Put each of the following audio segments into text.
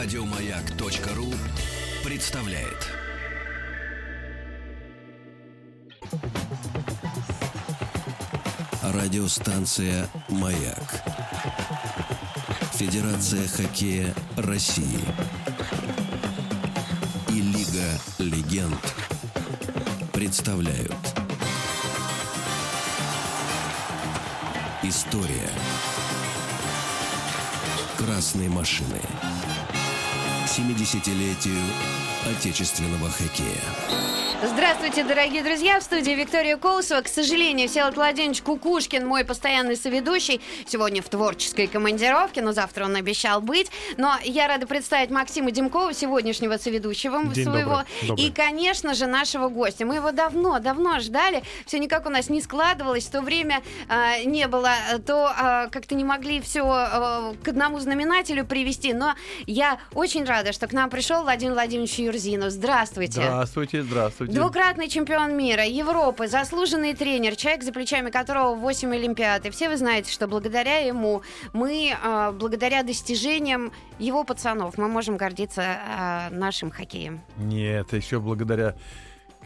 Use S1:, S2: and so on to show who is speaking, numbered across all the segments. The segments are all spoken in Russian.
S1: Радиомаяк.ру представляет. Радиостанция «Маяк». Федерация хоккея России. И Лига легенд представляют. История красной машины. 70-летию отечественного хоккея.
S2: Здравствуйте, дорогие друзья! В студии Виктория Колосова. К сожалению, Всеволод Владимирович Кукушкин, мой постоянный соведущий, сегодня в творческой командировке, но завтра он обещал быть. Но я рада представить Максима Демкова, сегодняшнего соведущего
S3: День
S2: своего.
S3: добрый, добрый.
S2: И, конечно же, нашего гостя. Мы его давно-давно ждали. Все никак у нас не складывалось. То время э, не было, то э, как-то не могли все э, к одному знаменателю привести. Но я очень рада, что к нам пришел Владимир Владимирович Юрзинов. Здравствуйте.
S4: Здравствуйте, здравствуйте.
S2: Двукратный чемпион мира, Европы, заслуженный тренер, человек, за плечами которого 8 Олимпиад. И все вы знаете, что благодаря ему мы, э, благодаря достижениям его пацанов, мы можем гордиться э, нашим хоккеем.
S4: Нет, еще благодаря,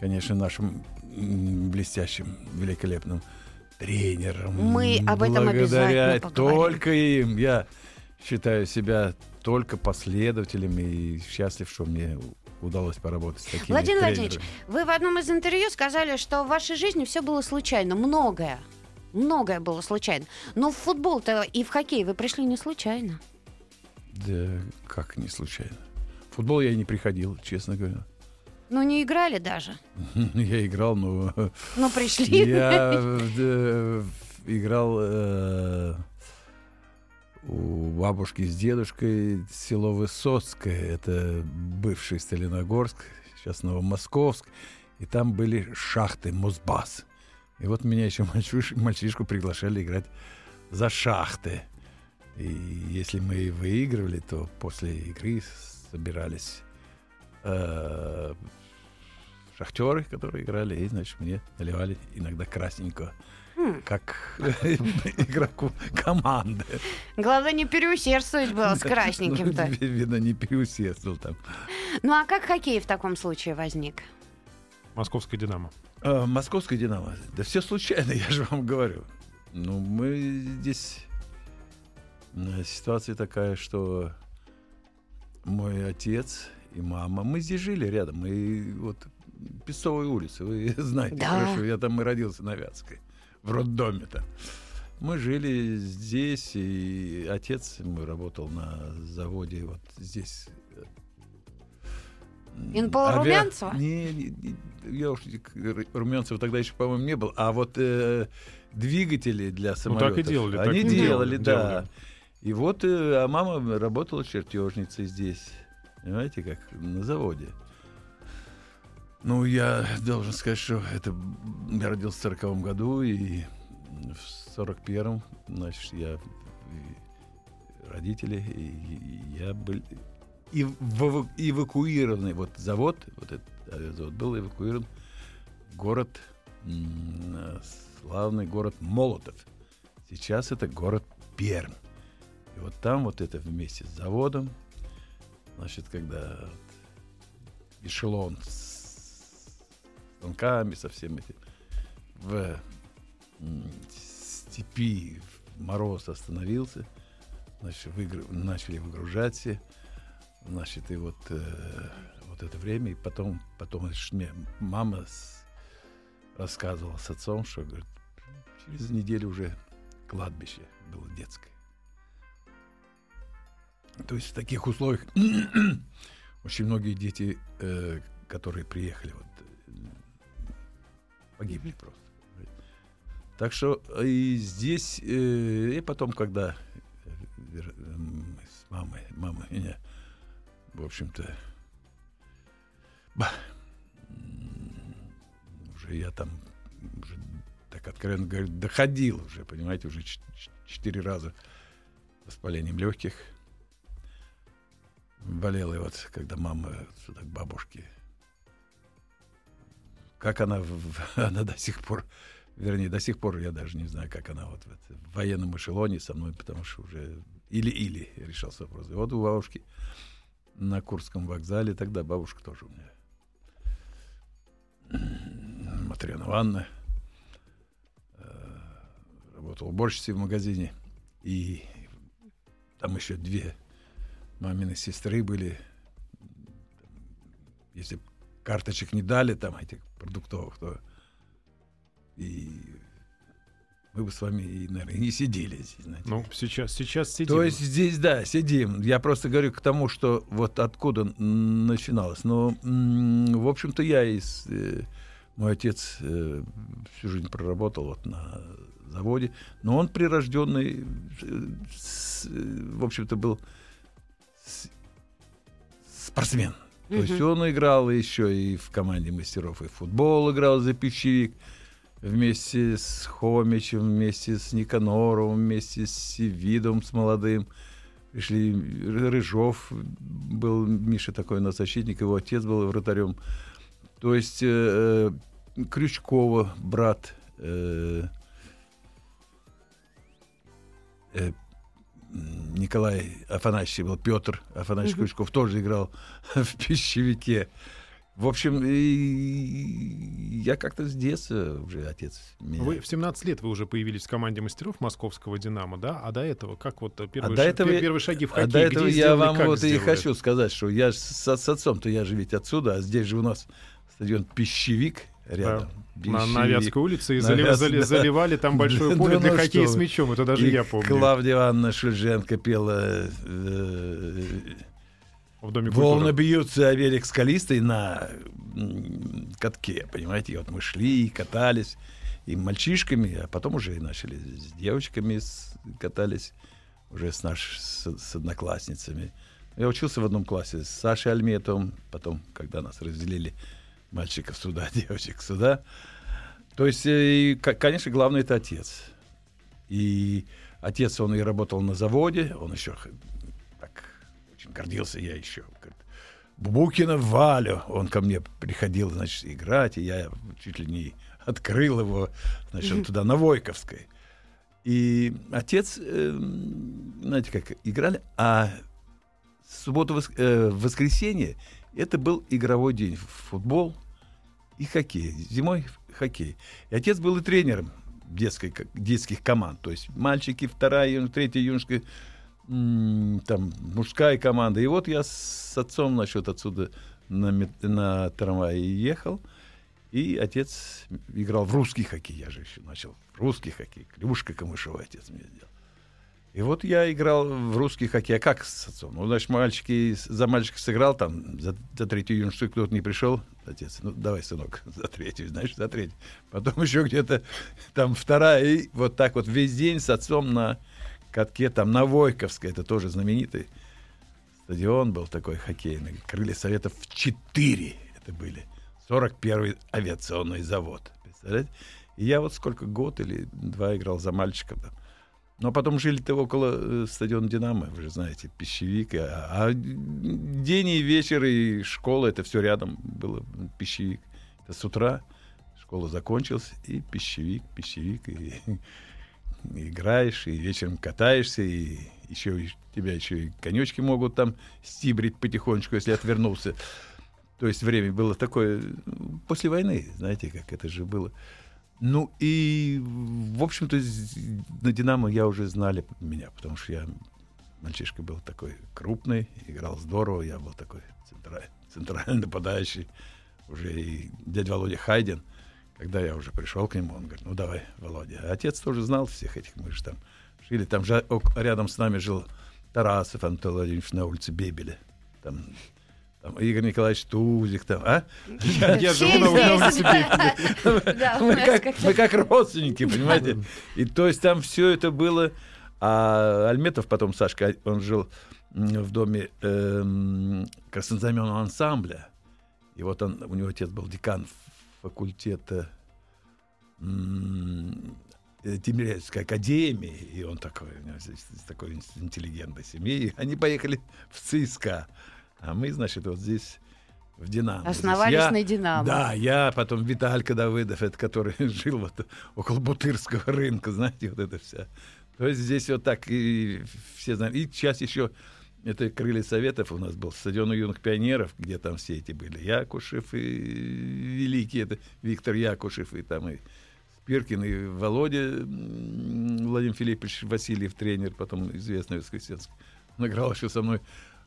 S4: конечно, нашим блестящим, великолепным тренерам.
S2: Мы об этом
S4: благодаря
S2: обязательно поговорим.
S4: только им. Я считаю себя только последователем и счастлив, что мне удалось поработать с такими
S2: Владимир
S4: тренерами.
S2: Владимирович, вы в одном из интервью сказали, что в вашей жизни все было случайно, многое. Многое было случайно. Но в футбол-то и в хоккей вы пришли не случайно.
S4: Да, как не случайно. В футбол я и не приходил, честно говоря.
S2: Ну, не играли даже.
S4: Я играл, но
S2: Но пришли.
S4: Я э, играл э, у бабушки с дедушкой село Высоцкое, это бывший Сталиногорск, сейчас Новомосковск, и там были шахты Мосбас. И вот меня еще мальчиш- мальчишку приглашали играть за шахты. И если мы выигрывали, то после игры собирались э, шахтеры, которые играли, и, значит, мне наливали иногда красненького,
S2: Хм.
S4: как игроку команды.
S2: Главное не переусердствовать было с красненьким-то.
S4: Ну, видно, не переусердствовал там.
S2: Ну а как хоккей в таком случае возник?
S3: Московская «Динамо».
S4: А, Московская «Динамо». Да все случайно, я же вам говорю. Ну, мы здесь... э, Ситуация такая, что мой отец и мама... Мы здесь жили рядом. Мы вот... Песцовой улицы, вы знаете
S2: Да.
S4: хорошо. Я там и родился на Вятской, в роддоме-то. Мы жили здесь, и отец мой работал на заводе вот здесь.
S2: Инпол
S4: Авиа-
S2: Румянцева?
S4: Не, не, не, я уж Румянцева тогда еще, по-моему, не был. А вот э, двигатели для
S3: Ну,
S4: самолетов.
S3: так и делали, так
S4: Они
S3: и
S4: делали,
S3: делали,
S4: да.
S3: делали.
S4: И вот, э, а мама работала чертежницей здесь. Понимаете, как на заводе. Ну, я должен сказать, что это я родился в сороковом году, и в сорок первом, значит, я родители, и, и я был и в- эвакуированный вот завод, вот этот авиазавод был эвакуирован город, славный город Молотов. Сейчас это город Пермь. И вот там вот это вместе с заводом, значит, когда эшелон с станками, со всем этим, в степи мороз остановился, значит, выгру- начали выгружать все, значит, и вот, э, вот это время, и потом, потом значит, мне мама с- рассказывала с отцом, что, говорит, через неделю уже кладбище было детское. То есть в таких условиях очень многие дети, э, которые приехали, вот, погибли просто. Так что э, и здесь, э, и потом, когда э, э, мы с мамой, мама меня, в общем-то, уже я там уже, так откровенно говоря, доходил уже, понимаете, уже четыре раза воспалением легких. Болела и вот, когда мама сюда к бабушке. Как она, она до сих пор, вернее, до сих пор я даже не знаю, как она вот в военном эшелоне со мной, потому что уже или-или решался вопрос. И вот у бабушки на Курском вокзале. Тогда бабушка тоже у меня. Матрена Ивановна. э, Работала уборщицей в магазине. И там еще две мамины сестры были. Если карточек не дали, там этих продуктовых, то и мы бы с вами, и, наверное, и не сидели здесь. знаете.
S3: Ну, сейчас, сейчас сидим.
S4: То есть здесь, да, сидим. Я просто говорю к тому, что вот откуда начиналось. Но, в общем-то, я из... э, мой отец э, всю жизнь проработал вот на заводе, но он прирожденный, э, с- э, в общем-то, был с- спортсмен. То есть он играл еще и в команде мастеров, и в футбол играл за пищевик вместе с Хомичем, вместе с Никаноровым, вместе с Севидом, с молодым. Пришли Ры- Рыжов, был Миша такой у нас защитник, его отец был вратарем. То есть э, э, Крючкова, брат э, э, Николай Афанасьевич был, Петр Афанасьевич
S2: Мгм.
S4: Крючков тоже играл в пищевике. В общем, и я как-то с детства уже отец меня...
S3: Вы в 17 лет вы уже появились в команде мастеров московского «Динамо», да? А до этого как вот э, первые,
S4: до
S3: ша-
S4: этого я-
S3: первые шаги в
S4: А
S3: хоккей?
S4: до этого
S3: где
S4: я вам вот и
S3: сделали?
S4: хочу сказать, что я с, с отцом-то я же ведь отсюда, а здесь же у нас стадион Пищевик рядом.
S3: На, на
S4: Пищевик.
S3: Вятской улице и
S4: На
S3: залив-
S4: Вятской,
S3: зали-
S4: да.
S3: заливали там большое
S4: Да
S3: поле для
S4: ну
S3: хоккея
S4: что
S3: с мячом. Это даже
S4: И
S3: я помню.
S4: Клавдия Ивановна Шульженко пела э,
S3: В Доме
S4: «Волны бьются, а велик скалистый» на катке, понимаете? И вот мы шли и катались, и мальчишками, а потом уже и начали с девочками катались, уже с, наш, с, с одноклассницами. Я учился в одном классе с Сашей Альметовым, потом, когда нас разделили мальчиков сюда, девочек сюда. То есть, э, и, ко- конечно, главное это отец. И отец, он и работал на заводе, он еще так очень гордился, я еще. говорит, Бубукина Валю, он ко мне приходил, значит, играть, и я чуть ли не открыл его, значит, туда на Войковской. И отец, эм, знаете, как играли, а суббота, э, воскресенье это был игровой день. Футбол и хоккей. Зимой хоккей. И отец был и тренером детской, ко- детских команд. То есть мальчики, вторая, юн- третья юношеская, м, там, мужская команда. И вот я с отцом, насчет отсюда на, на трамвае ехал. И отец играл в русский хоккей. Я же еще начал русский хоккей. Клюшка Камышева отец мне сделал. И вот я играл в русский хоккей. А как с отцом? Ну, значит, мальчики, за мальчика сыграл там, за, за третью юношескую кто-то не пришел. Отец, ну, давай, сынок, за третью, знаешь, за третью. Потом еще где-то там вторая. И вот так вот весь день с отцом на катке, там на Войковской, это тоже знаменитый стадион был такой хоккейный. Крылья Советов 4 это были. 41-й авиационный завод. Представляете? И я вот сколько год или два играл за мальчиков. там. Но потом жили-то около э, стадиона «Динамо», вы же знаете, пищевик. А, а день и вечер, и школа, это все рядом было, пищевик. Это с утра школа закончилась, и пищевик, пищевик, и, и играешь, и вечером катаешься, и еще и тебя еще и конечки могут там стибрить потихонечку, если отвернулся. То есть время было такое ну, после войны, знаете, как это же было. Ну и, в общем-то, на «Динамо» я уже знали меня, потому что я мальчишка был такой крупный, играл здорово, я был такой центра- центральный нападающий. Уже и дядя Володя Хайден, когда я уже пришел к нему, он говорит, ну давай, Володя. А отец тоже знал всех этих, мы же там жили, там же рядом с нами жил Тарасов Антон Владимирович на улице Бебеля. Там, там Игорь Николаевич Тузик, там, а?
S3: Я, я живу на
S2: здесь,
S3: улице
S2: да. Да, у
S4: мы, как,
S2: как-то-
S4: мы как родственники, понимаете? И то есть там все это было. А Альметов потом, Сашка, он жил в доме эм, краснознаменного ансамбля. И вот он, у него отец был декан факультета э, Тимирязевской академии, и он такой, у него здесь такой интеллигентной семьи. И они поехали в ЦСКА. А мы, значит, вот здесь в Динамо.
S2: Основались
S4: я-
S2: на «Динамо».
S4: Да, я, потом Виталька Давыдов, это который жил вот около Бутырского рынка, знаете, вот это вся. То есть здесь вот так и все знают. И сейчас еще это крылья Советов у нас был стадион у юных пионеров, где там все эти были. Якушев и великий, это Виктор Якушев, и там и Спиркин, и Володя Владимир Филиппович Васильев, тренер, потом известный Воскресенский. Он играл еще со мной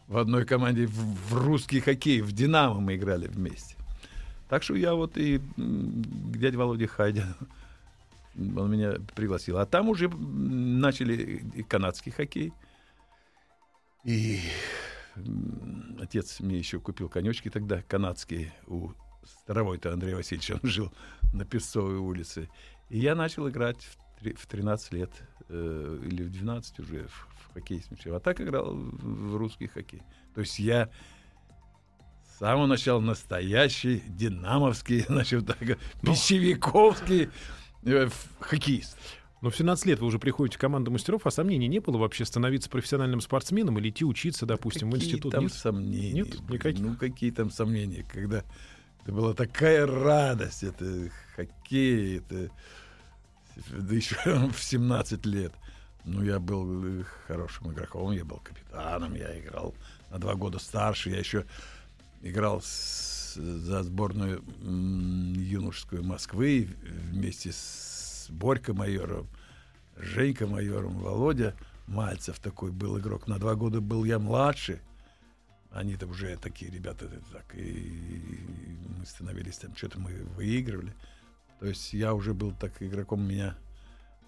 S4: в одной команде в, в русский хоккей, в «Динамо» мы играли вместе. Так что я вот и к дяде Володе Хайде, он меня пригласил. А там уже начали и канадский хоккей. И отец мне еще купил конечки тогда, канадские, у Старовой-то Андрея Васильевича, он жил на Песцовой улице. И я начал играть в, три- в 13 лет, э, или в 12 уже в хоккей с мячом. А так играл в, в русский хоккей. То есть я с самого начала настоящий динамовский, значит, так, пищевиковский э, хоккеист.
S3: Но в 17 лет вы уже приходите в команду мастеров, а сомнений не было вообще становиться профессиональным спортсменом или идти учиться, допустим, в
S4: Какие
S3: институт?
S4: там
S3: Нет?
S4: сомнения?
S3: Нет? Никаких?
S4: Ну, какие там сомнения, когда это была такая радость, это хоккей, это да еще в 17 лет. Ну, я был э, хорошим игроком, я был капитаном, я играл на два года старше, я еще играл с- за сборную юношескую Москвы вместе с Борькой Майоровым, Женька Майором, Володя Мальцев такой был игрок. На два года был я младше. Они-то уже такие ребята, так и мы становились там, что-то мы выигрывали. То есть я уже был так игроком, меня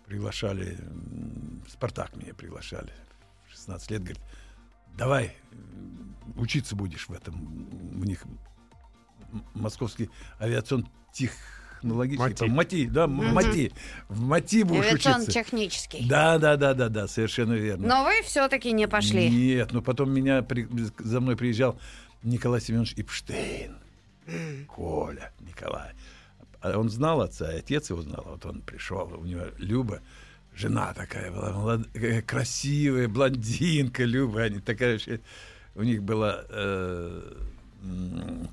S4: приглашали, Спартак меня приглашали в 16 лет, говорит, давай, учиться будешь в этом, у них московский авиационно технологический,
S3: МАТИ.
S4: МАТИ, да, м- МАТИ, в МАТИ будешь учиться.
S2: Авиационно-технический.
S4: Да, да, да, да, да, совершенно верно.
S2: Но вы все-таки не пошли.
S4: Нет, ну потом меня при- за мной приезжал Николай Семенович Ипштейн. Коля, Николай. А он знал отца, и отец его знал. Вот он пришел, у него Люба, жена такая была, молод- э, красивая, блондинка Люба. Они такая вообще... У них была э,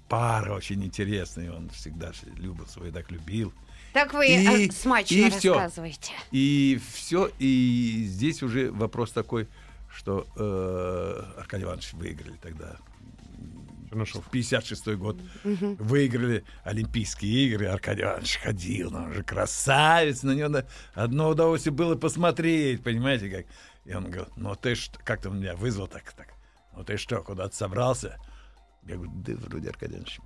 S4: пара очень интересная. Он всегда Любу свою так любил.
S2: Так вы
S4: И-
S2: э, смачно
S4: и
S2: рассказываете.
S4: И все, и здесь уже вопрос такой, что э, Аркадий Иванович выиграли тогда.
S3: Чернышов.
S4: 56 год выиграли Олимпийские игры. Аркадий Иванович ходил, он же красавец, на него одно удовольствие было посмотреть, понимаете как. И он говорил, ну ты что, как-то он меня вызвал так, так, ну ты что, куда-то собрался? Я говорю, да вроде Аркадий Иванович,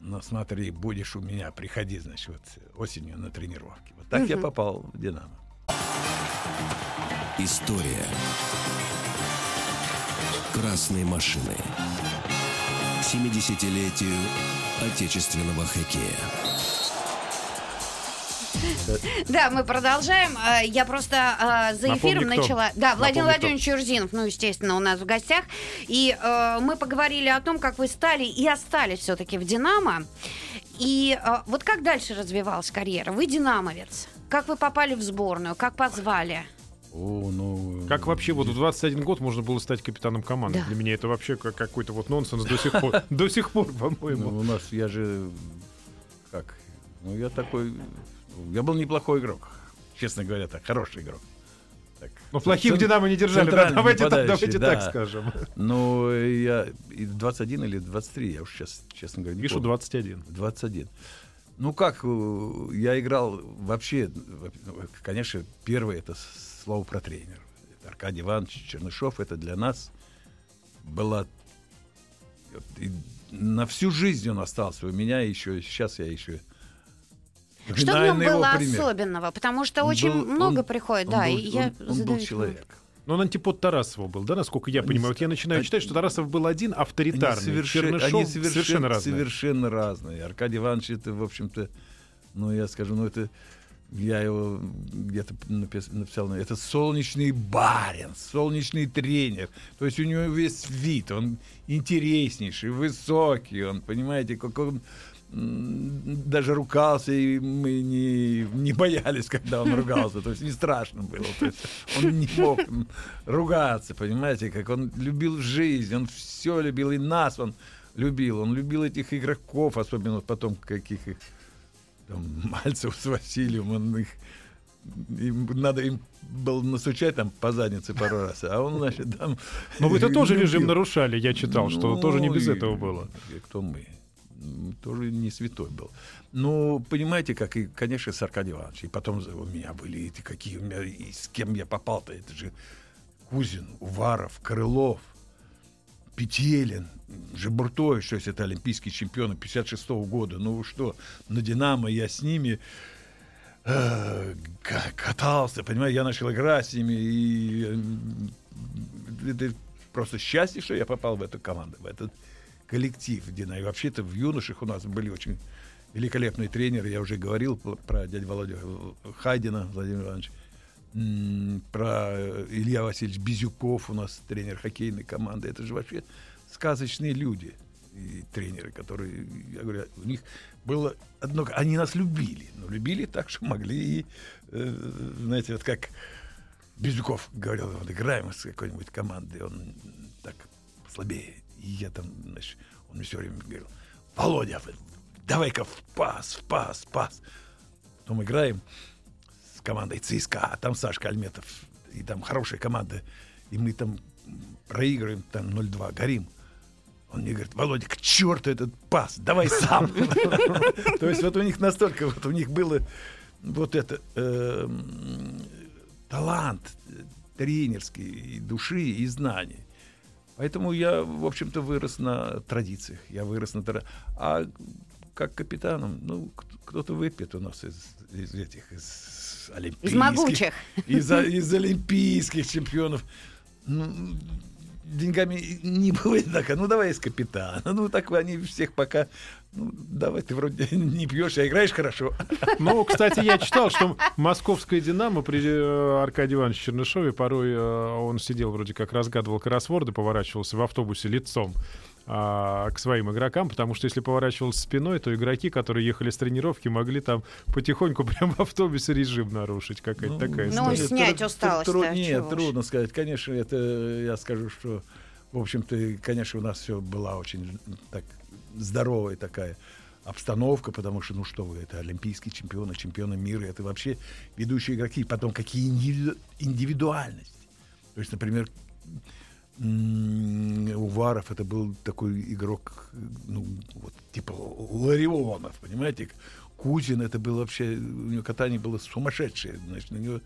S4: ну смотри, будешь у меня, приходи, значит, вот осенью на тренировки. Вот так я попал в «Динамо».
S1: История красной машины. 70-летию отечественного хоккея.
S2: Да, мы продолжаем. А, Я просто а, за
S3: Напомни,
S2: эфиром
S3: кто.
S2: начала. Да, Владимир
S3: Напомни, кто.
S2: Владимирович Юрзинов, ну, естественно, у нас в гостях. И э, мы поговорили о том, как вы стали и остались все-таки в Динамо. И э, вот как дальше развивалась карьера? Вы динамовец. Как вы попали в сборную? Как позвали?
S4: О, ну...
S3: Как вообще вот в 21 год можно было стать капитаном команды?
S2: Да.
S3: Для меня это вообще как- какой-то вот нонсенс до сих пор. До сих пор,
S4: Ну,
S3: по-моему.
S4: у нас, я же... Как? Ну, я такой... Я был неплохой игрок. Честно говоря, так, хороший игрок. Так,
S3: Но плохих
S4: цен-
S3: Динамо не держали. да, Давайте так давайте
S4: да.
S3: так скажем.
S4: Ну, я и 21 или 23, я уж сейчас, честно говоря, не
S3: Пишу
S4: помню.
S3: 21.
S4: 21. Ну как, э, я играл вообще, ну, конечно, первое это слово про тренера. Это Аркадий Иванович Чернышов, это для нас была вот, и на всю жизнь он остался у меня еще сейчас я еще
S2: Что в нем было
S4: пример.
S2: особенного? Потому что
S4: Он
S2: очень
S4: был-
S2: много
S4: он-
S2: приходит,
S4: он
S2: да,
S4: был-
S2: и я
S4: он- он был человек.
S3: Но он антипод Тарасова был, да, насколько я понимаю? Вот я начинаю
S4: они-
S3: читать, что Тарасов был один авторитарный.
S4: Они, соверше-
S3: Чернышов
S4: они
S3: совершенно,
S4: совершенно,
S3: разные.
S4: совершенно разные. Аркадий Иванович это, в общем-то, ну, я скажу, ну, это я его где-то напис- написал, это солнечный барин, солнечный тренер. То есть у него весь вид, он интереснейший, высокий, он, понимаете, как он даже ругался, и мы не, не боялись, когда он ругался. То есть не страшно было. То есть он не мог ругаться, понимаете, как он любил жизнь, он все любил, и нас он любил. Он любил этих игроков, особенно потом каких их там, Мальцев с Васильевым, он их им надо им было настучать там по заднице пару раз, а он, значит, там...
S3: Но вы-то тоже режим
S4: любил.
S3: нарушали, я читал, что
S4: Ну,
S3: тоже не без
S4: и-
S3: этого было.
S4: Кто мы? М, Тоже не святой был. Ну, понимаете, как и, конечно, с Аркадием Ивановичем. И потом у меня были эти какие у меня, и с кем я попал-то. Это же Кузин, Уваров, Крылов, Петелин, Жебуртович, то есть это олимпийские чемпионы 56 года. Ну что, на «Динамо» я с ними э, ка- катался, понимаете, я начал играть с ними, и м, это просто счастье, что я попал в эту команду, в этот коллектив Дина. И вообще-то в юношах у нас были очень великолепные тренеры. Я уже говорил про дядю Володю Хайдина Владимир Иванович. Про э, Илья Васильевич Безюков у нас тренер хоккейной команды. Это же вообще сказочные люди и тренеры, которые, я говорю, у них было одно, они нас любили, но любили так, что могли и, э, знаете, вот как Безюков говорил, вот играем с какой-нибудь командой, он так слабее. И я там, значит, он мне все время говорил, Володя, давай-ка в пас, в пас, в пас. Потом играем командой ЦСКА, а там Сашка Альметов, и там хорошая команда, и мы там проигрываем, там 0-2, горим. Он мне говорит, Володя, к черту этот пас, давай сам. То есть вот у них настолько, вот у них было вот это эм, талант тренерский, и души, и знаний. Поэтому я, в общем-то, вырос на традициях. Я вырос на тра- А как капитаном, ну, кто-то выпьет у нас из, из этих, из олимпийских.
S2: Из могучих.
S4: Из, а- из олимпийских чемпионов. Ну, деньгами не бывает так. а Ну, давай из капитана. Ну, так они всех пока... Ну, давай, ты вроде не пьешь, а играешь хорошо.
S3: Ну, кстати, я читал, что московская «Динамо» при э, Аркадии Ивановиче Чернышове порой э, он сидел вроде как разгадывал кроссворды, поворачивался в автобусе лицом а, к своим игрокам, потому что если поворачивался спиной, то игроки, которые ехали с тренировки, могли там потихоньку прямо в автобусе режим нарушить. Какая-то такая
S2: Ну,
S3: история.
S2: снять
S4: Тру-
S2: усталость,
S4: тру- Нет,
S2: чего уж.
S4: трудно сказать. Конечно, это я скажу, что, в общем-то, конечно, у нас все была очень так здоровая такая обстановка, потому что, ну что вы, это олимпийские чемпионы, чемпионы мира, это вообще ведущие игроки. Потом какие индивиду- индивидуальности. То есть, например, Уваров это был такой игрок, ну, вот, типа Ларионов, понимаете? Кузин это был вообще, у него катание было сумасшедшее, значит, на него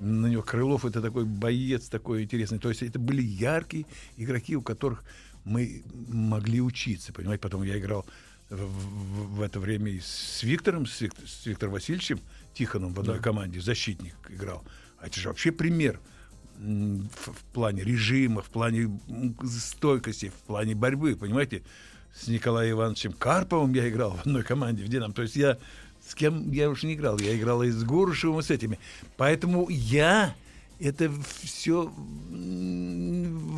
S4: на него Крылов это такой боец такой интересный. То есть это были яркие игроки, у которых мы могли учиться, понимаете. Потом я играл в, в- в это время и с Виктором, с, Вик- с Виктором Васильевичем Тихоном в одной команде, защитник играл. А это же вообще пример в, плане режима, в плане стойкости, в плане борьбы, понимаете. С Николаем Ивановичем Карповым я играл в одной команде в «Динамо». То есть я с кем я уж не играл. Я играл и с Гурышевым, и с этими. Поэтому я это все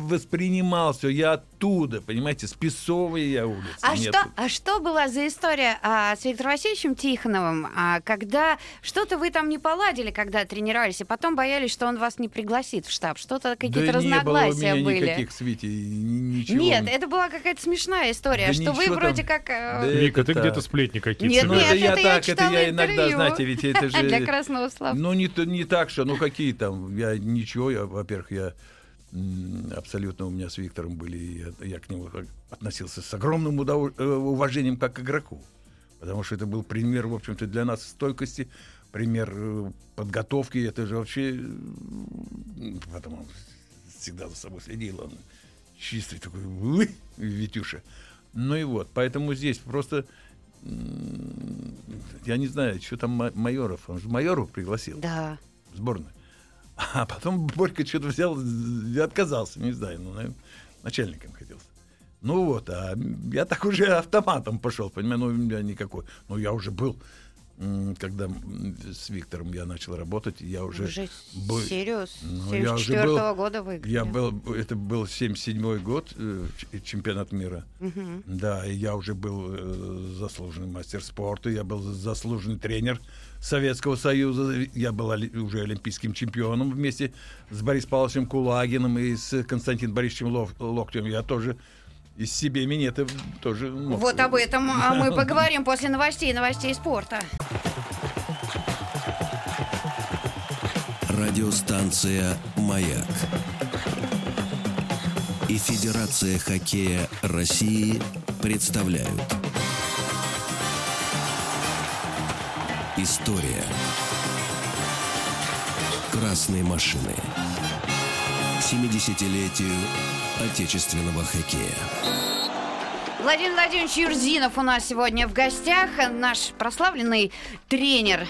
S4: воспринимал все. Я оттуда, понимаете, с Песовой я улицы.
S2: А
S4: Нет.
S2: что, а что была за история а, с Виктором Васильевичем Тихоновым, а, когда что-то вы там не поладили, когда тренировались, и потом боялись, что он вас не пригласит в штаб? Что-то какие-то
S4: да не было у
S2: разногласия
S4: меня
S2: были?
S4: никаких с Витей, ни- ничего.
S2: Нет, это была какая-то смешная история,
S4: Да
S2: что вы вроде
S4: там.
S2: как... э,
S4: Да
S3: Вика, ты
S4: это
S3: где-то
S4: так.
S3: сплетни какие-то
S2: Нет,
S4: Ну,
S2: нет,
S4: это я
S2: это я
S4: так, это
S2: читала
S4: я иногда, знаете, ведь это же...
S2: Для красного слова.
S4: Ну, не, то- не так, что, ну, какие там, я ничего, я, во-первых, я абсолютно у меня с Виктором были, я, я к нему относился с огромным удов- э, уважением как к игроку, потому что это был пример, в общем-то, для нас стойкости, пример э, подготовки, это же вообще, потому он всегда за собой следил, он чистый такой, Витюша. Ну и вот, поэтому здесь просто я не знаю, что там Ма- Майоров, он же Майоров пригласил
S2: Да.
S4: в сборную. А потом Борька что-то взял и отказался, не знаю, ну, наверное, начальником хотел. Ну вот, а я так уже автоматом пошел, понимаю, ну у меня никакой. Ну я уже был, когда с Виктором я начал работать, я уже...
S2: Уже
S4: был-
S2: серьез.
S4: Ну, я уже
S2: 74
S4: был-
S2: года выиграли.
S4: Я был, это был 77 год, э, чемпионат мира.
S2: Мгм.
S4: Да, и я уже был э, заслуженный мастер спорта, я был заслуженный тренер Советского Союза, я был уже олимпийским чемпионом вместе с Борисом Павловичем Кулагиным и с Константином Борисовичем Локтем. Я тоже из себе минета тоже... мог.
S2: Вот об этом а мы поговорим после новостей, новостей спорта.
S1: Радиостанция «Маяк» и Федерация хоккея России представляют История красной машины. 70-летию отечественного хоккея.
S2: Владимир Владимирович Юрзинов у нас сегодня в гостях. Наш прославленный тренер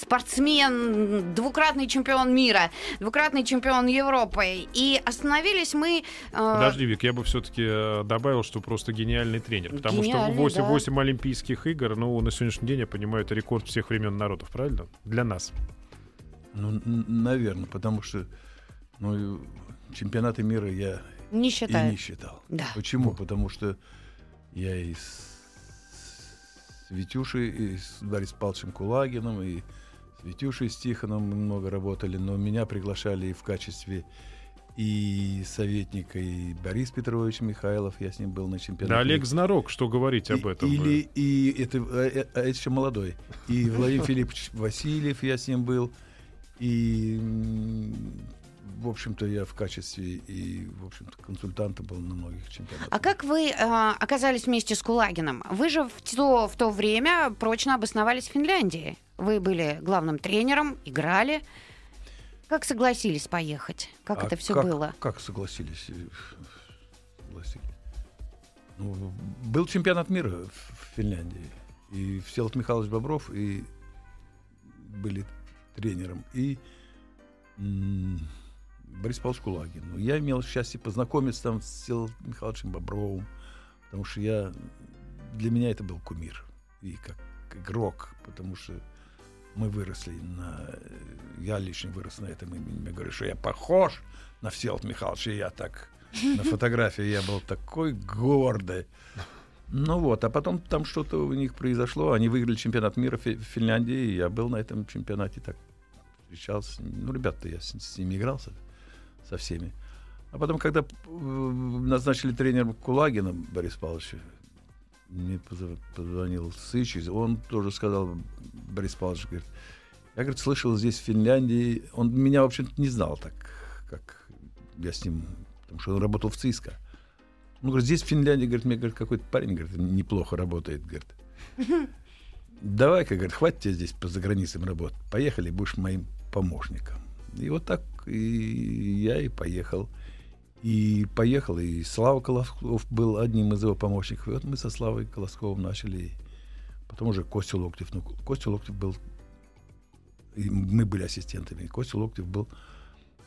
S2: спортсмен, двукратный чемпион мира, двукратный чемпион Европы. И остановились мы...
S3: Э... Подожди, Вик, я бы все-таки э, добавил, что просто гениальный тренер. Потому
S2: гениальный,
S3: что 8,
S2: да.
S3: 8 Олимпийских игр, ну, на сегодняшний день, я понимаю, это рекорд всех времен народов, правильно? Для нас.
S4: Ну, наверное, потому что ну, чемпионаты мира я
S2: не считаю.
S4: и не считал.
S2: Да.
S4: Почему? Потому что я и с, с Витюшей, и с Борисом Павловичем Кулагином, и с Витюшей с Тихоном много работали, но меня приглашали и в качестве и советника, и Борис Петрович Михайлов, я с ним был на чемпионате.
S3: Да, Олег Знарок, что говорить об этом.
S4: Или, и это, а, а это еще молодой. И Владимир Филиппович Васильев, я с ним был. И, в общем-то, я в качестве и, в общем-то, консультанта был на многих чемпионатах.
S2: А как вы э, оказались вместе с Кулагином? Вы же в то, в то время прочно обосновались в Финляндии. Вы были главным тренером, играли. Как согласились поехать? Как
S4: а
S2: это все
S4: как,
S2: было?
S4: Как согласились? согласились? Ну, был чемпионат мира в Финляндии. И Всеволод Михайлович Бобров и были тренером. И Борис Павлович Кулагин. Ну, я имел счастье познакомиться там с Всеволодом Михайловичем Бобровым, потому что я для меня это был кумир. И как игрок, потому что мы выросли на... Я лично вырос на этом имени. Я говорю, что я похож на Всеволод Михайловича. И я так... На фотографии я был такой гордый. Ну вот, а потом там что-то у них произошло. Они выиграли чемпионат мира в Финляндии. И я был на этом чемпионате так встречался. Ну, ребята, я с, с ними игрался, со всеми. А потом, когда назначили тренером Кулагина Борис Павлович, мне позвонил Сыч, он тоже сказал, Борис Павлович, говорит, я, говорит, слышал здесь в Финляндии, он меня, в общем-то, не знал так, как я с ним, потому что он работал в ЦИСКА. Ну, говорит, здесь в Финляндии, говорит, мне говорит, какой-то парень, говорит, неплохо работает, говорит. Давай-ка, говорит, хватит тебе здесь по заграницам работать. Поехали, будешь моим помощником. И вот так и я и поехал. И поехал, и Слава Колосков был одним из его помощников. И вот мы со Славой Колосковым начали. Потом уже Костя Локтев. Ну, Костя Локтев был... И мы были ассистентами. Костя Локтев был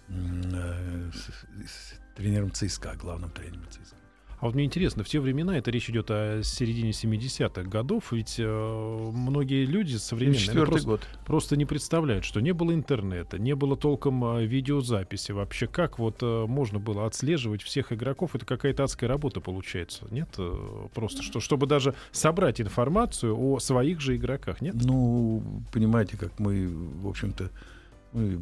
S4: э, с, с тренером ЦСКА, главным тренером ЦСКА.
S3: А вот мне интересно, в те времена, это речь идет о середине 70-х годов, ведь э, многие люди современные просто,
S4: год.
S3: просто не представляют, что не было интернета, не было толком э, видеозаписи. Вообще, как вот э, можно было отслеживать всех игроков? Это какая-то адская работа получается, нет? Э, просто, что, чтобы даже собрать информацию о своих же игроках, нет?
S4: Ну, понимаете, как мы, в общем-то, мы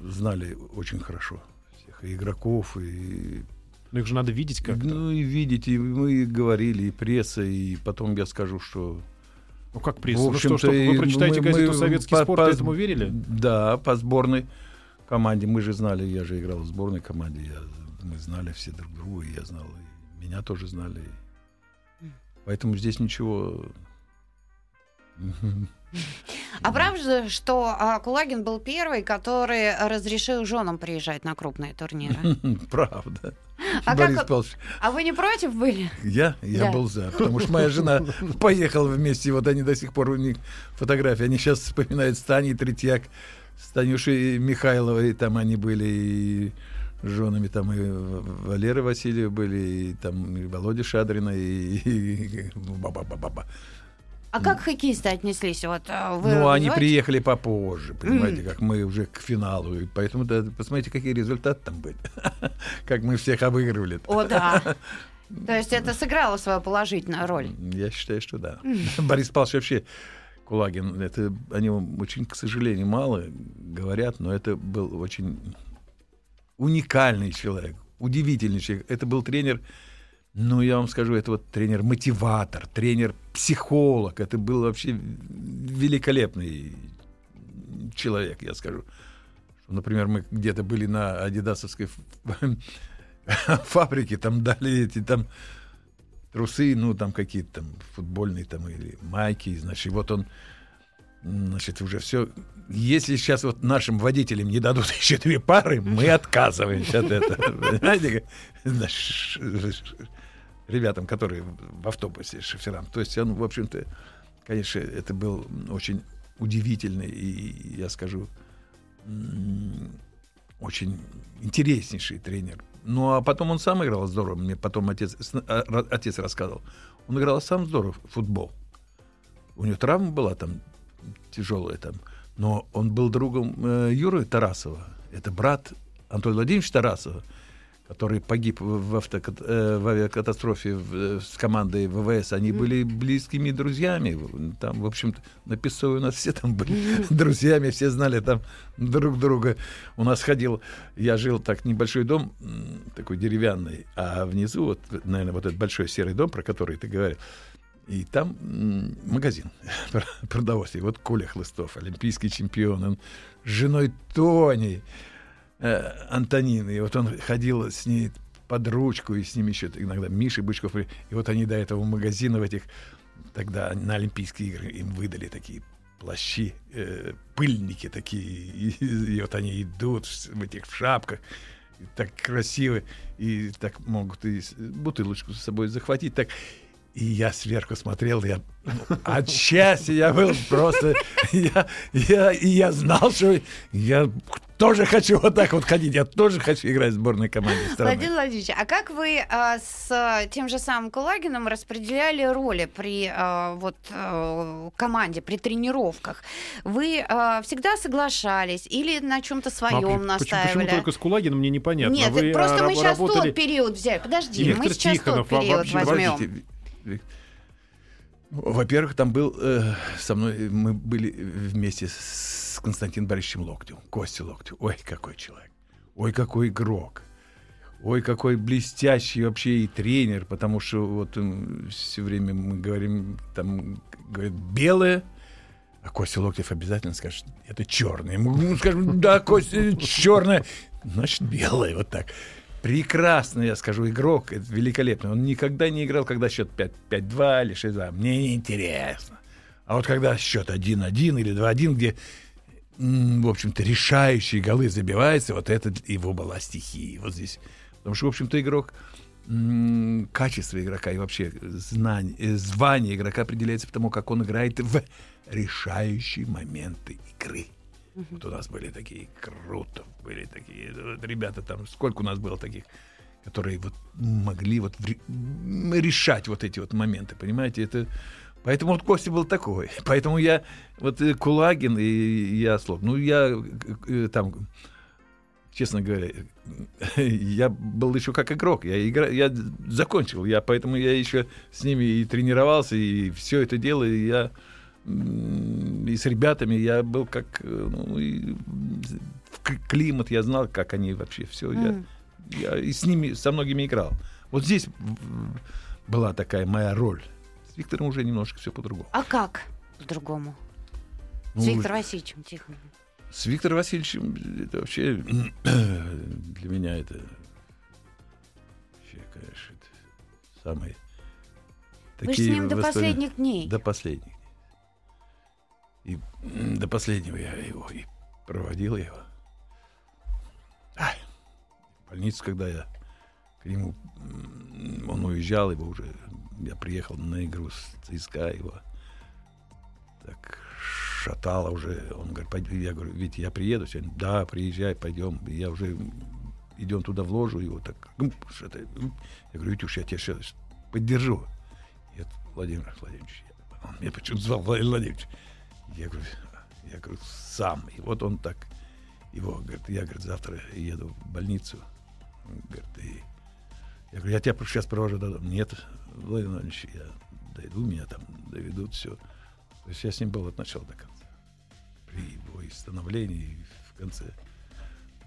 S4: знали очень хорошо всех и игроков, и
S3: ну их же надо видеть как-то.
S4: Ну и видеть, и мы говорили, и пресса, и потом я скажу, что...
S3: Ну как пресса? Ну что, что, вы прочитаете мы, газету мы, «Советский по, спорт», по, этому верили?
S4: Да, по сборной команде. Мы же знали, я же играл в сборной команде, я, мы знали все друг друга, и я знал, и меня тоже знали. Поэтому здесь ничего
S2: а правда, что а, Кулагин был первый, который разрешил женам приезжать на крупные турниры?
S4: Правда.
S2: А, Борис как... Павлович. а вы не против были?
S4: Я? Я да. был за. Потому что моя жена поехала вместе, вот они до сих пор у них фотографии. Они сейчас вспоминают с Таней Третьяк, с Танюшей Михайловой, там они были и женами там и Валеры Васильева были, и там и Володя Шадрина, и, и баба-баба.
S2: А как хоккеисты отнеслись? Вот,
S4: э, вы ну, они приехали попозже, понимаете, mm. как мы уже к финалу. И поэтому да, посмотрите, какие результаты там были. как мы всех обыгрывали.
S2: О, да. То есть это сыграло свою положительную роль?
S4: Я считаю, что да. Борис Павлович вообще Кулагин, это о нем очень, к сожалению, мало говорят, но это был очень уникальный человек, удивительный человек. Это был тренер, ну, я вам скажу, это вот тренер-мотиватор, тренер-психолог. Это был вообще великолепный человек, я скажу. Например, мы где-то были на адидасовской фабрике, там дали эти там трусы, ну, там какие-то там футбольные там или майки, значит, и вот он, значит, уже все. Если сейчас вот нашим водителям не дадут еще две пары, мы отказываемся от этого. Понимаете? Ребятам, которые в автобусе, шоферам. То есть он, в общем-то, конечно, это был очень удивительный и, я скажу, очень интереснейший тренер ну, а потом он сам играл здорово. Мне потом отец, а, отец рассказывал. Он играл сам здорово в футбол. У него травма была там тяжелая там. Но он был другом э, Юры Тарасова. Это брат Антона Владимировича Тарасова который погиб в, авто, э, в авиакатастрофе э, с командой ВВС, они были близкими друзьями. Там, в общем-то, на Песовой у нас все там были друзьями, все знали там друг друга. У нас ходил, я жил так, небольшой дом, такой деревянный, а внизу, вот, наверное, вот этот большой серый дом, про который ты говорил, и там магазин продовольствия. Вот Коля Хлыстов, олимпийский чемпион, он с женой Тони, э, Антонины. И вот он ходил с ней под ручку, и с ними еще иногда Миша Бычков. И вот они до этого магазина в этих, тогда на Олимпийские игры им выдали такие плащи, э, пыльники такие. И, и вот они идут в этих шапках, так красиво, и так могут и бутылочку с собой захватить. Так. И я сверху смотрел, я ну, от счастья я был просто, я, я, и я знал, что я тоже хочу вот так вот ходить, я тоже хочу играть в сборной команде страны.
S2: Владимир Владимирович, а как вы а, с тем же самым Кулагином распределяли роли при а, вот а, команде, при тренировках? Вы а, всегда соглашались или на чем-то своем а, настаивали?
S3: Почему, почему только с Кулагином, мне непонятно.
S2: Нет,
S3: вы,
S2: просто
S3: а,
S2: мы сейчас
S3: работали...
S2: тот период взяли. Подожди,
S3: Виктор
S2: мы сейчас
S3: Тихонов,
S2: тот период
S3: вообще,
S2: возьмем.
S4: Во-первых, там был э, со мной, мы были вместе с Константином Борисовичем Локтем, Костей Локтем. Ой, какой человек. Ой, какой игрок. Ой, какой блестящий вообще и тренер, потому что вот все время мы говорим, там, говорит, белое, а Костя Локтев обязательно скажет, это черное. Мы скажем, да, Костя, черное. Значит, белое, вот так. Прекрасно, я скажу, игрок, это великолепно. Он никогда не играл, когда счет 5-2 или 6-2. Мне не интересно. А вот когда счет 1-1 или 2-1, где в общем-то, решающие голы забивается, вот это его была стихия. Вот здесь. Потому что, в общем-то, игрок качество игрока и вообще знание, э, звание игрока определяется потому, как он играет в решающие моменты игры. Uh-huh. Вот у нас были такие круто, были такие вот ребята там, сколько у нас было таких, которые вот могли вот решать вот эти вот моменты, понимаете, это Поэтому вот Костя был такой. Поэтому я, вот э, Кулагин и я Слов, ну я э, э, там, честно говоря, я был еще как игрок, я, игра, я закончил, я, поэтому я еще с ними и тренировался, и все это дело, и я и с ребятами я был как ну, и климат, я знал, как они вообще все. Mm. Я, я и с ними, со многими играл. Вот здесь была такая моя роль. С Виктором уже немножко все по-другому.
S2: А как по-другому? Ну, с Виктором Васильевичем Тихоновым.
S4: С Виктором Васильевичем это вообще для меня это вообще, конечно, это самое.
S2: Вы же с ним до последних дней.
S4: До последних. До последнего я его и проводил его. В больницу, когда я к нему, он уезжал, его уже я приехал на игру с ЦСКА, его так шатало уже. Он говорит, я говорю, Витя, я приеду сегодня. Да, приезжай, пойдем. Я уже идем туда в ложу, его так, что-то, я говорю, Витюш, я тебя сейчас поддержу. Нет, Владимир Владимирович, он меня почему-то звал Владимир Владимирович. Я говорю, я говорю, сам. И вот он так, его, говорит, я, говорит, завтра еду в больницу. Говорит, и я говорю, я тебя сейчас провожу до дома. Нет, Владимир Владимирович, я дойду, меня там доведут, все. То есть я с ним был от начала до конца. При его становлении и в конце.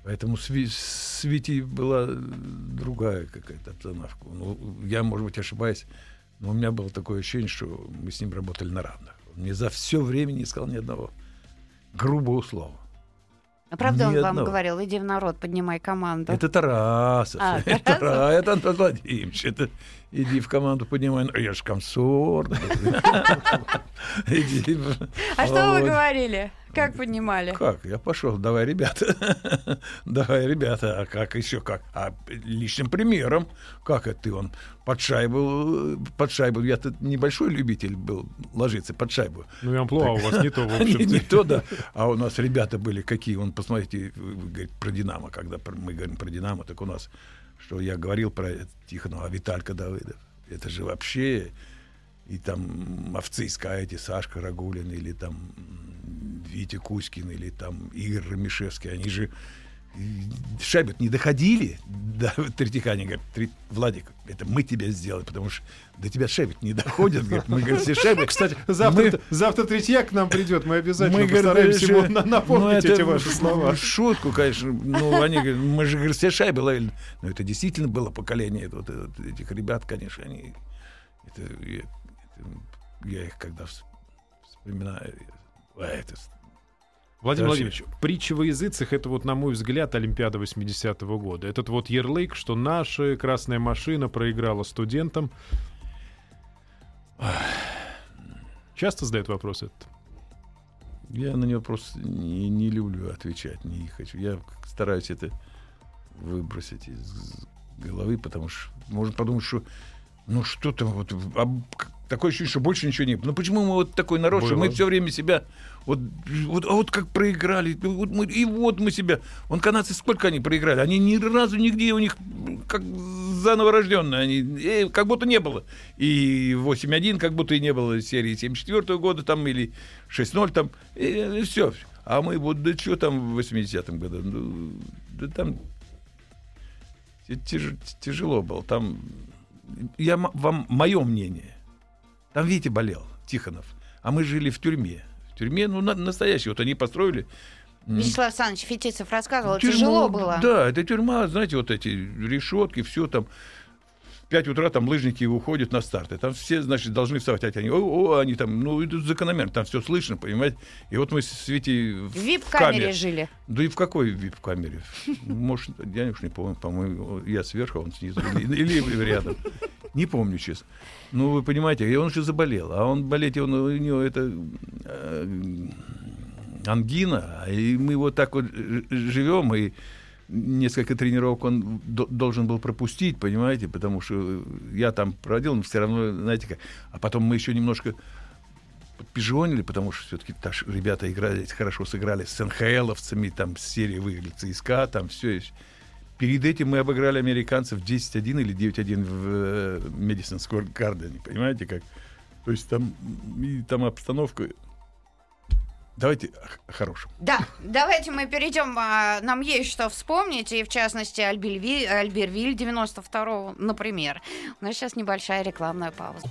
S4: Поэтому с, с Витей была другая какая-то обстановка. Ну, я, может быть, ошибаюсь, но у меня было такое ощущение, что мы с ним работали на равных. Мне за все время не сказал ни одного грубого слова.
S2: А правда
S4: Ни
S2: он вам
S4: одного.
S2: говорил, иди в народ, поднимай команду.
S4: Это Тарасов.
S2: А,
S4: это,
S2: Тарасов.
S4: Тара- это Антон Владимирович. Это иди в команду поднимай. Я же комсорг. Иди.
S2: А что вы говорили? Как поднимали?
S4: Как? Я пошел. Давай, ребята. Давай, ребята. А как еще как? А личным примером. Как это ты? Он под шайбу, под шайбу. Я тут небольшой любитель был ложиться под шайбу.
S3: Ну и амплуа у вас не то, в
S4: Не, не то, да. А у нас ребята были какие. Он, посмотрите, вы говорите про Динамо. Когда мы говорим про Динамо, так у нас, что я говорил про Тихонова, а Виталька Давыдов. Это же вообще... И там овцы искаете, Сашка Рагулин, или там Витя Кузькин, или там Игорь Ромишевский. Они же шайбы не доходили до Третьяка. Они говорят, «Три- Владик, это мы тебя сделали, потому что до тебя шайбы не доходят. Говорят, мы, говорит, все шайбы...
S3: Кстати, завтра,
S4: Мы-
S3: завтра Третьяк к нам придет, мы обязательно
S4: мы, говорит,
S3: постараемся
S4: еще-
S3: ему на- напомнить
S4: ну,
S3: эти ваши слова.
S4: Шутку, конечно. Ну, они говорят, мы же, говорит, все шайбы ловили. Но это действительно было поколение вот, вот этих ребят, конечно, они... Это, я, это- я их когда вс- вспоминаю... а, это
S3: Владимир
S4: Вообще.
S3: Владимирович, притча во языцах — это вот, на мой взгляд, Олимпиада 80-го года. Этот вот ярлык, что наша красная машина проиграла студентам. Часто задают вопрос этот?
S4: Я на него просто не, не люблю отвечать, не хочу. Я стараюсь это выбросить из головы, потому что можно подумать, что ну что там вот а, такое ощущение, что больше ничего не было. Ну почему мы вот такой народ, что мы все время себя вот, вот, а вот как проиграли, вот мы- и вот мы себя. Вон канадцы сколько они проиграли? Они ни разу нигде у них как заново рожденные, они э, как будто не было. И 8-1 как будто и не было серии 74 года там или 6-0 там, и, все. А мы вот, да что там в 80-м году? Ну, да там тяж- тяжело было. Там, я вам мое мнение. Там Витя болел, Тихонов. А мы жили в тюрьме. В тюрьме, ну, на- настоящий. Вот они построили.
S2: Вячеслав Александрович Фетисов рассказывал,
S4: тюрьму.
S2: тяжело было.
S4: Да, это тюрьма, знаете, вот эти решетки, все там. В 5 утра там лыжники уходят на старты. Там все, значит, должны вставать. А они, о, о, они там, ну, идут закономерно. Там все слышно, понимаете. И вот мы с Витей
S2: В вип-камере
S4: камере.
S2: жили.
S4: Да и в какой вип-камере? Может, я уж не помню, по-моему, я сверху, а он снизу. Или, или рядом. Не помню, честно. Ну, вы понимаете, и он же заболел. А он болеть, он, у него это э, ангина. И мы вот так вот ж- живем, и несколько тренировок он до- должен был пропустить, понимаете, потому что я там проводил, но все равно, знаете как. А потом мы еще немножко пижонили, потому что все-таки ребята играли, хорошо сыграли с НХЛовцами, там с серии выиграли ЦСКА, там все. Перед этим мы обыграли американцев 10-1 или 9-1 в Медисон Сквер Гардене, понимаете как? То есть там, и там обстановка... Давайте о хорошем.
S2: Да, давайте мы перейдем. а, Нам есть что вспомнить, и в частности Альберви- Альбервиль 92-го, например. У нас сейчас небольшая рекламная пауза.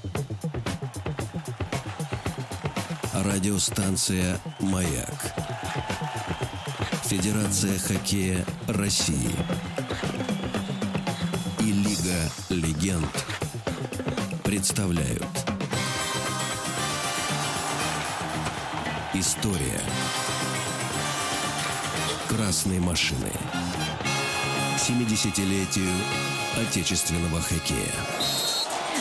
S1: Радиостанция «Маяк». Федерация хоккея России. И Лига легенд представляют История красной машины. К 70-летию отечественного хоккея.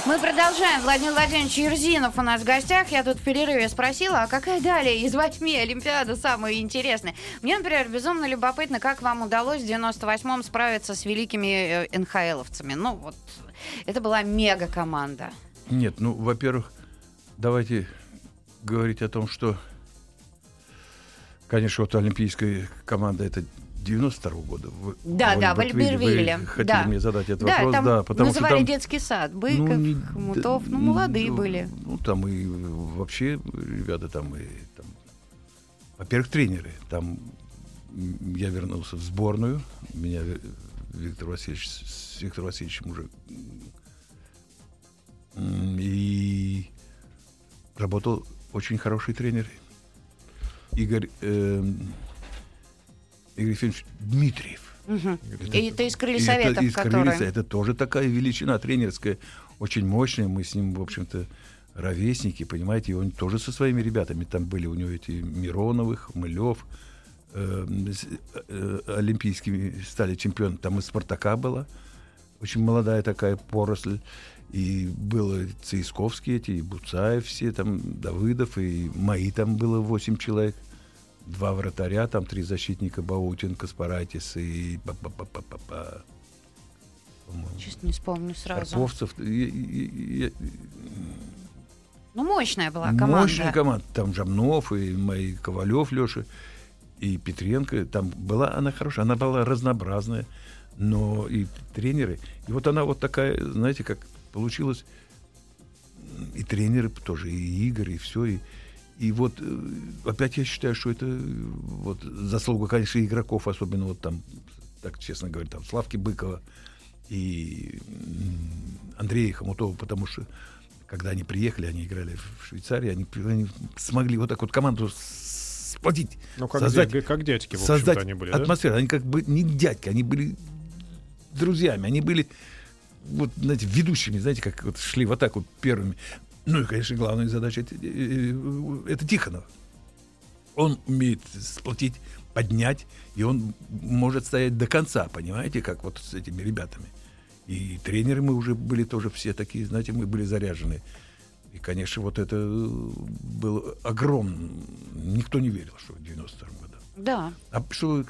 S2: Мы продолжаем. Владимир Владимирович Ерзинов у нас в гостях. Я тут в перерыве спросила, а какая далее из восьми Олимпиада самая интересная? Мне, например, безумно любопытно, как вам удалось в 98-м справиться с великими э, НХЛовцами. Ну, вот, это была мега-команда.
S4: Нет, ну, во-первых, давайте говорить о том, что, конечно, вот олимпийская команда это 92 года. Вы-
S2: Да,
S4: вы-
S2: да, в Альбервилле.
S4: Хотели
S2: Да.
S4: мне задать этот
S2: да,
S4: вопрос,
S2: там
S4: да, потому
S2: называли
S4: что там...
S2: детский сад. Быков,
S4: ну, не-
S2: Хмутов, ну, молодые
S4: ну,
S2: были.
S4: Ну, там и вообще ребята там и там, во-первых, тренеры. Там я вернулся в сборную. Меня Ви- Виктор Васильевич с Виктором Васильевичем уже и работал очень хороший тренер. Игорь эм, Игорь Ефимович Дмитриев.
S2: Мгм.
S4: Это-
S2: И это из крылья
S4: это
S2: советов,
S4: из
S2: которые...
S4: Крыльца. Это тоже такая величина тренерская, очень мощная. Мы с ним, в общем-то, ровесники, понимаете, и он тоже со своими ребятами там были. У него эти Мироновых, Мылев, э, с- э, олимпийскими стали чемпионами. Там и Спартака была, очень молодая такая поросль. И было Цейсковские эти, и Буцаев все, там Давыдов, и мои там было 8 человек. Два вратаря, там три защитника, Баутин, Каспаратис и
S2: Честно не вспомню сразу.
S4: Карповцев. И- и- и- и-
S2: Ну, мощная была команда.
S4: Мощная команда. Там Жамнов и мои Ковалев, Леша, и Петренко. Там была она хорошая, она была разнообразная. Но и тренеры. И вот она вот такая, знаете, как получилось. И тренеры тоже, и Игорь, и все. И, и вот э, опять я считаю, что это э, вот заслуга, конечно, игроков, особенно вот там, так честно говоря, там Славки Быкова и Андрея Хомутова, потому что когда они приехали, они играли в Швейцарии, они, они смогли вот так вот команду сплотить,
S3: Ну, как,
S4: создать,
S3: дя- как дядьки, в общем-то,
S4: создать
S3: они были, да?
S4: атмосферу. Они как бы не дядьки, они были друзьями, они были вот, знаете, ведущими, знаете, как вот шли в атаку первыми. Ну и, конечно, главная задача это, э, э, это Тихонов. Он умеет сплотить, поднять, и он может стоять до конца, понимаете, как вот с этими ребятами. И тренеры мы уже были тоже все такие, знаете, мы были заряжены. И, конечно, вот это э, было огромно. Никто не верил, что в 92 году.
S2: Да.
S4: А что вы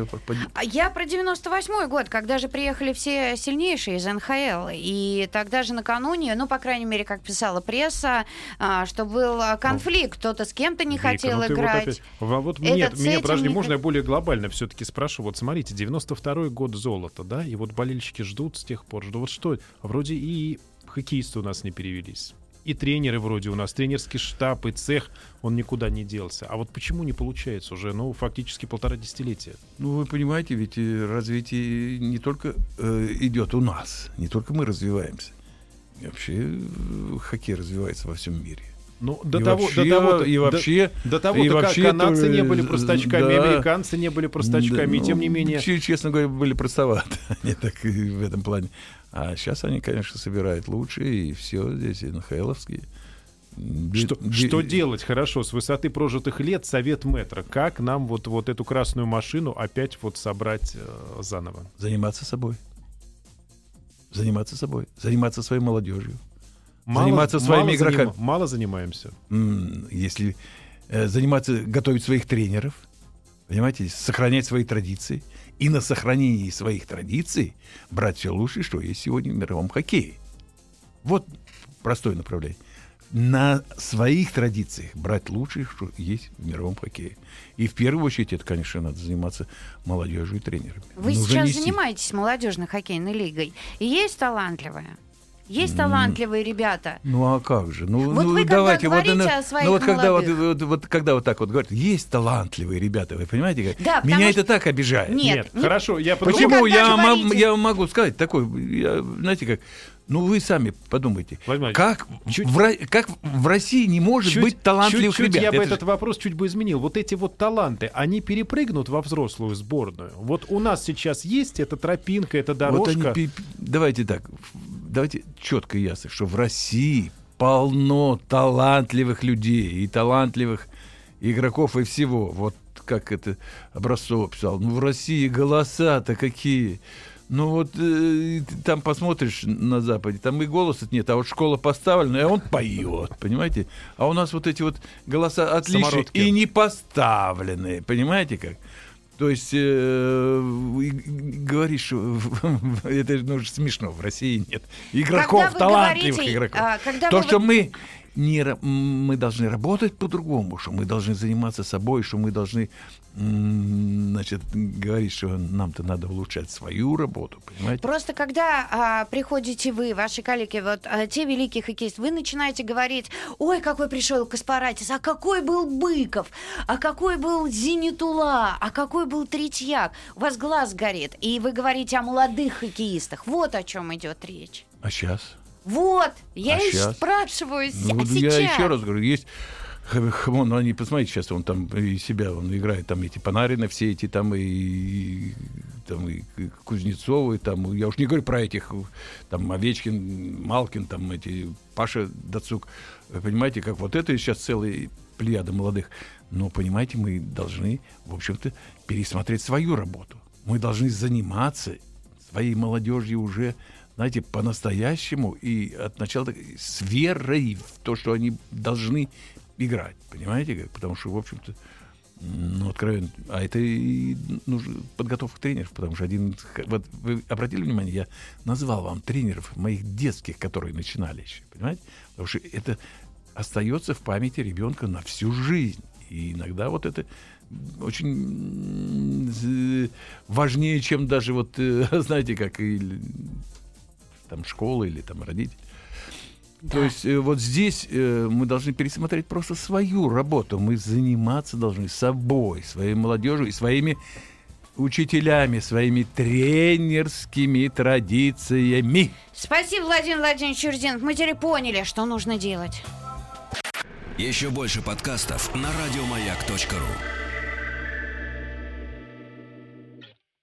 S4: вопрос? Поди-
S2: А Я про 98 год, когда же приехали все сильнейшие из НХЛ. И тогда же накануне, ну, по крайней мере, как писала пресса, а, что был а, конфликт. Кто-то с кем-то не
S3: Вика,
S2: хотел
S3: ну ты вот
S2: играть.
S3: опять- вот нет,
S2: этим
S3: подожди,
S2: не
S3: можно я более глобально все-таки спрошу? Вот смотрите, 92-й год золото, да, и вот болельщики ждут с тех пор, ждут. Вот что, вроде и хоккеисты у нас не перевелись. И тренеры вроде у нас, тренерский штаб и цех, он никуда не делся. А вот почему не получается уже, ну, фактически полтора десятилетия?
S4: Ну, вы понимаете, ведь э, развитие не только э, идет у нас, не только мы развиваемся. Вообще э, хоккей развивается во всем мире.
S3: Ну, до
S4: и
S3: того,
S4: вообще,
S3: до того,
S4: и вообще,
S3: до, до того
S4: и вообще
S3: канадцы
S4: тоже,
S3: не были
S4: э,
S3: простачками,
S4: да.
S3: американцы не были простачками, и
S4: Да,
S3: тем
S4: ну,
S3: не менее.
S4: че- Честно говоря, были простоваты. Они так в этом плане. А сейчас они, конечно, собирают лучшие, и все здесь, и НХЛовские.
S3: Что, что делать хорошо с высоты прожитых лет совет метра? Как нам вот, вот эту красную машину опять вот собрать э, заново?
S4: Заниматься собой. Заниматься собой. Заниматься своей молодежью.
S3: Мало-
S4: Заниматься своими
S3: мало
S4: игроками.
S3: заним- мало занимаемся.
S4: Если э, заниматься, готовить своих тренеров, понимаете, сохранять свои традиции. И на сохранении своих традиций брать все лучшее, что есть сегодня в мировом хоккее. Вот простое направление. На своих традициях брать лучшее, что есть в мировом хоккее. И в первую очередь это, конечно, надо заниматься молодежью и тренерами.
S2: Вы
S4: Нужно
S2: сейчас
S4: нести.
S2: занимаетесь молодежной хоккейной лигой. И есть талантливая. Есть талантливые ребята.
S4: Ну а как же? Ну,
S2: Вот
S4: ну
S2: вы когда
S4: давайте вот,
S2: говорите
S4: ну,
S2: о своих
S4: ну, вот когда вот, вот, вот когда вот так вот говорят, есть талантливые ребята, вы понимаете? как?
S2: Да,
S4: Меня
S2: что-
S4: это так обижает.
S2: Нет, не-
S3: хорошо, я
S4: Почему
S2: когда
S4: я,
S2: говорите-
S4: я могу сказать такой, я, знаете как? Ну вы сами подумайте,
S3: Владимир
S4: как,
S3: чуть-
S4: в, как в России не может
S3: Чуть-
S4: быть талантливых
S3: чуть-чуть
S4: ребят?
S3: я бы
S4: Это же-
S3: этот вопрос чуть бы изменил. Вот эти вот таланты, они перепрыгнут во взрослую сборную. Вот у нас сейчас есть эта тропинка, эта
S4: Вот
S3: дорожка.
S4: они пи- пи- давайте так, давайте четко и ясно, что в России полно талантливых людей и талантливых игроков и всего. Вот как это Образцов писал. Ну, в России голоса-то какие. Ну вот э, там посмотришь на Западе, там и голоса нет, а вот школа поставлена, и он поет, понимаете? А у нас вот эти вот голоса отличные
S3: Самородки.
S4: и не поставленные, понимаете как? То есть э, говоришь, это ну, смешно, в России нет игроков,
S2: Когда вы
S4: талантливых
S2: говорите,
S4: игроков.
S2: а, когда
S4: То,
S2: вы
S4: что мы не, мы должны работать по-другому, что мы должны заниматься собой, что мы должны значит, говорить, что нам-то надо улучшать свою работу, понимаете?
S2: Просто когда а, приходите вы, ваши коллеги, вот а, те великие хоккеисты, вы начинаете говорить, ой, какой пришел Каспаратис, а какой был Быков, а какой был Зенитула, а какой был Третьяк. У вас глаз горит, и вы говорите о молодых хоккеистах. Вот о чем идет речь.
S4: А сейчас?
S2: Вот, я
S4: А
S2: и
S4: щас?
S2: спрашиваю
S4: Ну,
S2: а сейчас.
S4: я еще раз говорю, есть х- х- Вон, они, посмотрите, сейчас он там и себя, он играет, там эти Панарины, все эти там и, и там и Кузнецовы, там, я уж не говорю про этих, там, Овечкин, Малкин, там, эти, Паша Дацук. Вы понимаете, как вот это сейчас целый плеяда молодых. Но, понимаете, мы должны, в общем-то, пересмотреть свою работу. Мы должны заниматься своей молодежью уже, знаете, по-настоящему и от начала с верой в то, что они должны играть. Понимаете как? Потому что, в общем-то, ну, откровенно. А это и нужна подготовка тренеров, потому что один... Вот вы обратили внимание, я назвал вам тренеров моих детских, которые начинали еще, понимаете? Потому что это остается в памяти ребенка на всю жизнь. И иногда вот это очень важнее, чем даже вот, э, знаете, как и там школа или там родители. То есть э, вот здесь э, мы должны пересмотреть просто свою работу. Мы заниматься должны собой, своей молодежью и своими учителями, своими тренерскими традициями.
S2: Спасибо, Владимир Владимирович Чурзинов. Мы теперь поняли, что нужно делать.
S1: Еще больше подкастов на радиомаяк.ру.